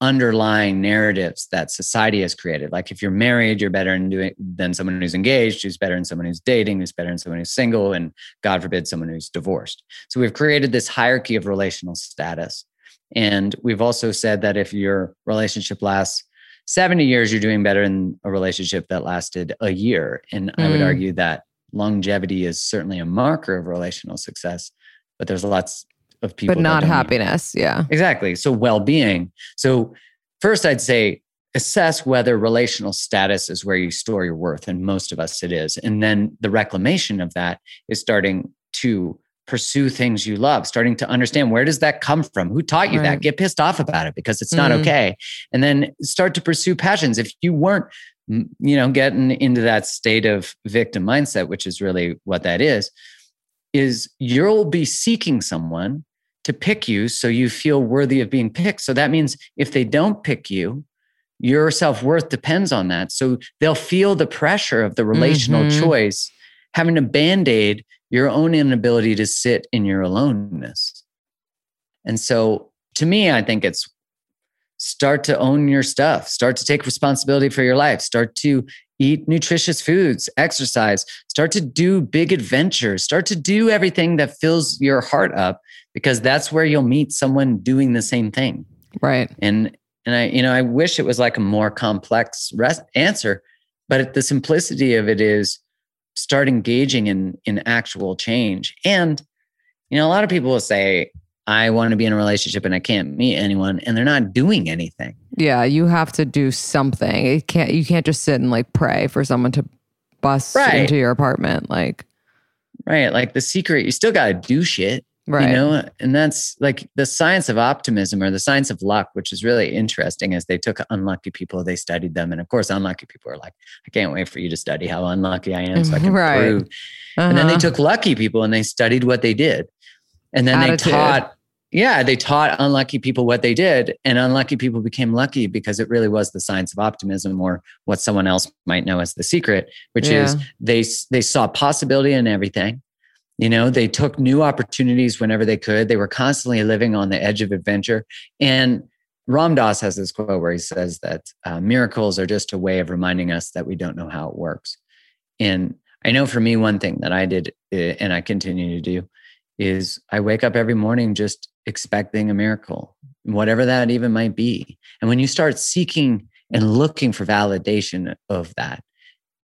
underlying narratives that society has created. Like if you're married, you're better in doing than someone who's engaged, who's better than someone who's dating, who's better than someone who's single, and God forbid, someone who's divorced. So we've created this hierarchy of relational status. And we've also said that if your relationship lasts 70 years, you're doing better than a relationship that lasted a year. And I would Mm. argue that longevity is certainly a marker of relational success, but there's lots of people but not happiness. Yeah. Exactly. So well-being. So first I'd say assess whether relational status is where you store your worth and most of us it is. And then the reclamation of that is starting to pursue things you love, starting to understand where does that come from? Who taught you Right. that? Get pissed off about it because it's not Mhm. okay. And then start to pursue passions. If you weren't you know getting into that state of victim mindset, which is really what that is, is you'll be seeking someone to pick you so you feel worthy of being picked. So that means if they don't pick you, your self worth depends on that. So they'll feel the pressure of the relational Mhm. choice, having to band aid your own inability to sit in your aloneness. And so to me, I think it's start to own your stuff, start to take responsibility for your life, start to eat nutritious foods, exercise, start to do big adventures, start to do everything that fills your heart up because that's where you'll meet someone doing the same thing. Right. And and I you know I wish it was like a more complex res- answer, but the simplicity of it is start engaging in in actual change. And you know a lot of people will say I want to be in a relationship and I can't meet anyone and they're not doing anything. Yeah, you have to do something. It can't you can't just sit and like pray for someone to bust Right. into your apartment. Like Right? Like the secret you still got to do shit. right. You know, and that's like the science of optimism or the science of luck, which is really interesting as they took unlucky people, they studied them. And of course, unlucky people are like, I can't wait for you to study how unlucky I am so I can Right. prove. And then they Uh-huh. took lucky people and they studied what they did. And then Attitude. they taught, yeah, they taught unlucky people what they did. And unlucky people became lucky because it really was the science of optimism or what someone else might know as the secret, which is they they saw possibility in everything. You know, they took new opportunities whenever they could. They were constantly living on the edge of adventure. And Ram Dass has this quote where he says that uh, miracles are just a way of reminding us that we don't know how it works. And I know for me, one thing that I did uh, and I continue to do is I wake up every morning just expecting a miracle, whatever that even might be. And when you start seeking and looking for validation of that,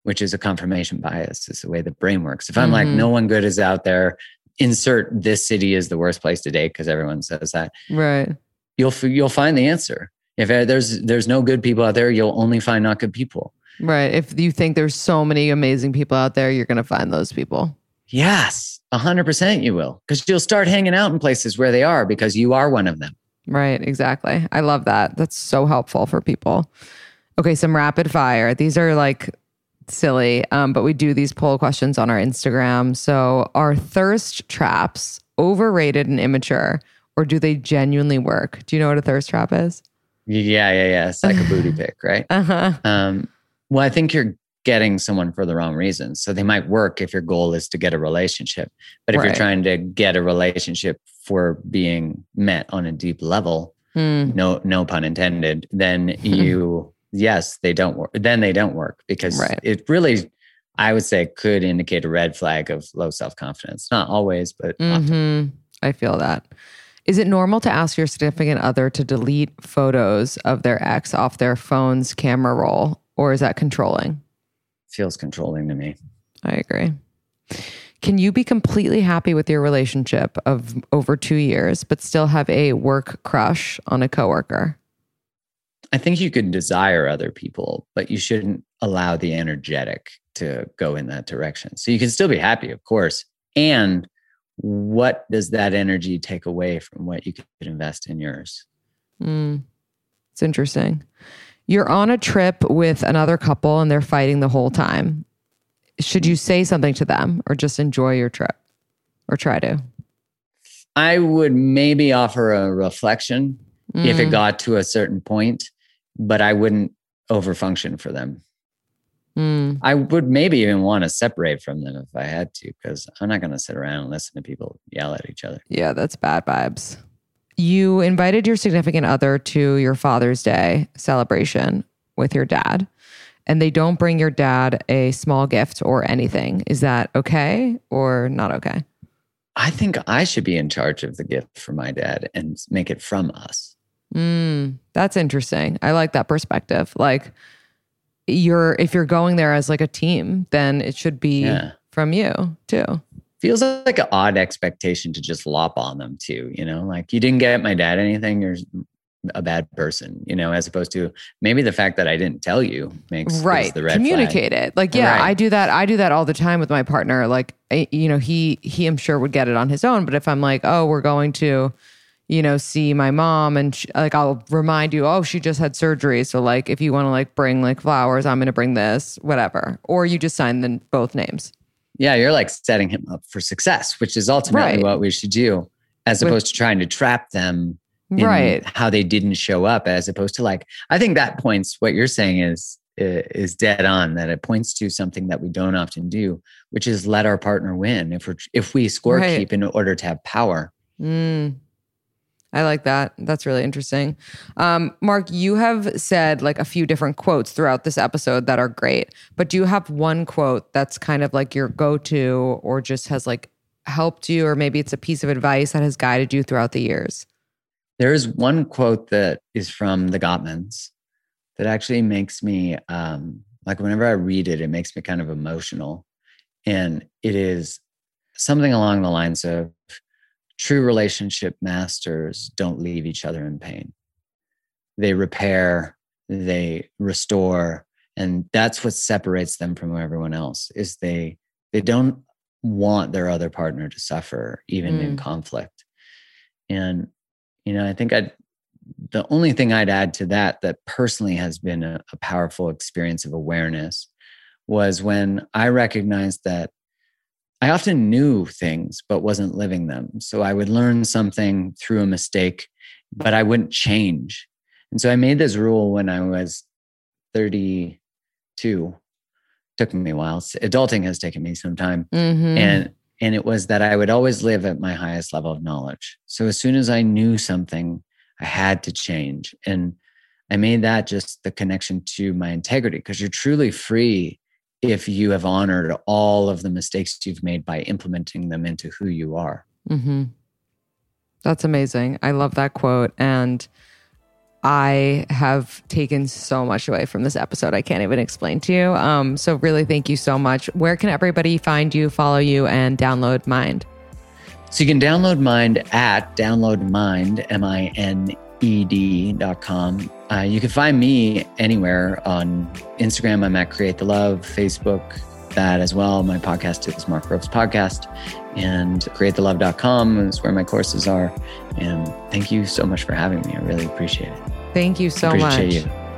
which is a confirmation bias, is the way the brain works. If I'm mm-hmm. like, no one good is out there, insert this city is the worst place today because everyone says that. Right. You'll you'll find the answer. If there's there's no good people out there, you'll only find not good people. Right. If you think there's so many amazing people out there, you're going to find those people. Yes, 100% you will. Because you'll start hanging out in places where they are because you are one of them. Right. Exactly. I love that. That's so helpful for people. Okay. Some rapid fire. These are like silly, um, but we do these poll questions on our Instagram. So are thirst traps overrated and immature, or do they genuinely work? Do you know what a thirst trap is? Yeah, yeah, yeah. It's like a booty pick, right? Uh-huh. Um, well, I think you're getting someone for the wrong reasons. So they might work if your goal is to get a relationship. But if right. you're trying to get a relationship for being met on a deep level, mm. no no pun intended, then you yes, they don't work. Then they don't work because right. it really I would say could indicate a red flag of low self-confidence. Not always, but mm-hmm. I feel that. Is it normal to ask your significant other to delete photos of their ex off their phone's camera roll or is that controlling? Feels controlling to me. I agree. Can you be completely happy with your relationship of over two years, but still have a work crush on a coworker? I think you can desire other people, but you shouldn't allow the energetic to go in that direction. So you can still be happy, of course. And what does that energy take away from what you could invest in yours? Mm, it's interesting. You're on a trip with another couple and they're fighting the whole time. Should you say something to them or just enjoy your trip or try to? I would maybe offer a reflection mm. if it mm. got to a certain point, but I wouldn't overfunction for them. Mm. I would maybe even want to separate from them if I had to, because I'm not going to sit around and listen to people yell at each other. Yeah, that's bad vibes you invited your significant other to your Father's Day celebration with your dad, and they don't bring your dad a small gift or anything. Is that okay or not okay? I think I should be in charge of the gift for my dad and make it from us. Mm, that's interesting. I like that perspective. Like, you're if you're going there as like a team, then it should be yeah. from you too feels like an odd expectation to just lop on them too you know? Like you didn't get my dad anything you're a bad person you know as opposed to maybe the fact that i didn't tell you makes right the red communicate flag. it. Like yeah right. i do that i do that all the time with my partner. Like eh, you know he he i'm sure would get it on his own but if i'm like oh we're going to you know see my mom and she, like i'll remind you oh she just had surgery so like if you want to like bring like flowers i'm going to bring this whatever. Or you just sign them both names yeah, you're like setting him up for success, which is ultimately right. what we should do, as opposed to trying to trap them right how they didn't show up, as opposed to like I think that points what you're saying is is dead on that it points to something that we don't often do, which is let our partner win if we're if we score right. keep in order to have power. Mm, I like that. That's really interesting. Um, Mark, you have said like a few different quotes throughout this episode that are great, but do you have one quote that's kind of like your go to or just has like helped you, or maybe it's a piece of advice that has guided you throughout the years? There is one quote that is from the Gottmans that actually makes me um, like whenever I read it, it makes me kind of emotional. And it is something along the lines of, true relationship masters don't leave each other in pain. They repair, they restore, and that's what separates them from everyone else is they they don't want their other partner to suffer even mm. in conflict. And you know, I think I the only thing I'd add to that that personally has been a, a powerful experience of awareness was when I recognized that I often knew things but wasn't living them. So I would learn something through a mistake, but I wouldn't change. And so I made this rule when I was 32. Took me a while. Adulting has taken me some time. Mm-hmm. And and it was that I would always live at my highest level of knowledge. So as soon as I knew something, I had to change. And I made that just the connection to my integrity because you're truly free if you have honored all of the mistakes you've made by implementing them into who you are. Mm-hmm. That's amazing. I love that quote. And I have taken so much away from this episode. I can't even explain to you. Um, so, really, thank you so much. Where can everybody find you, follow you, and download Mine'd? So, you can download Mine'd at downloadmined, M I N E D.com. Uh, you can find me anywhere on Instagram. I'm at Create the Love, Facebook, that as well. My podcast is Mark Groves Podcast and createthelove.com is where my courses are. And thank you so much for having me. I really appreciate it. Thank you so appreciate much. You.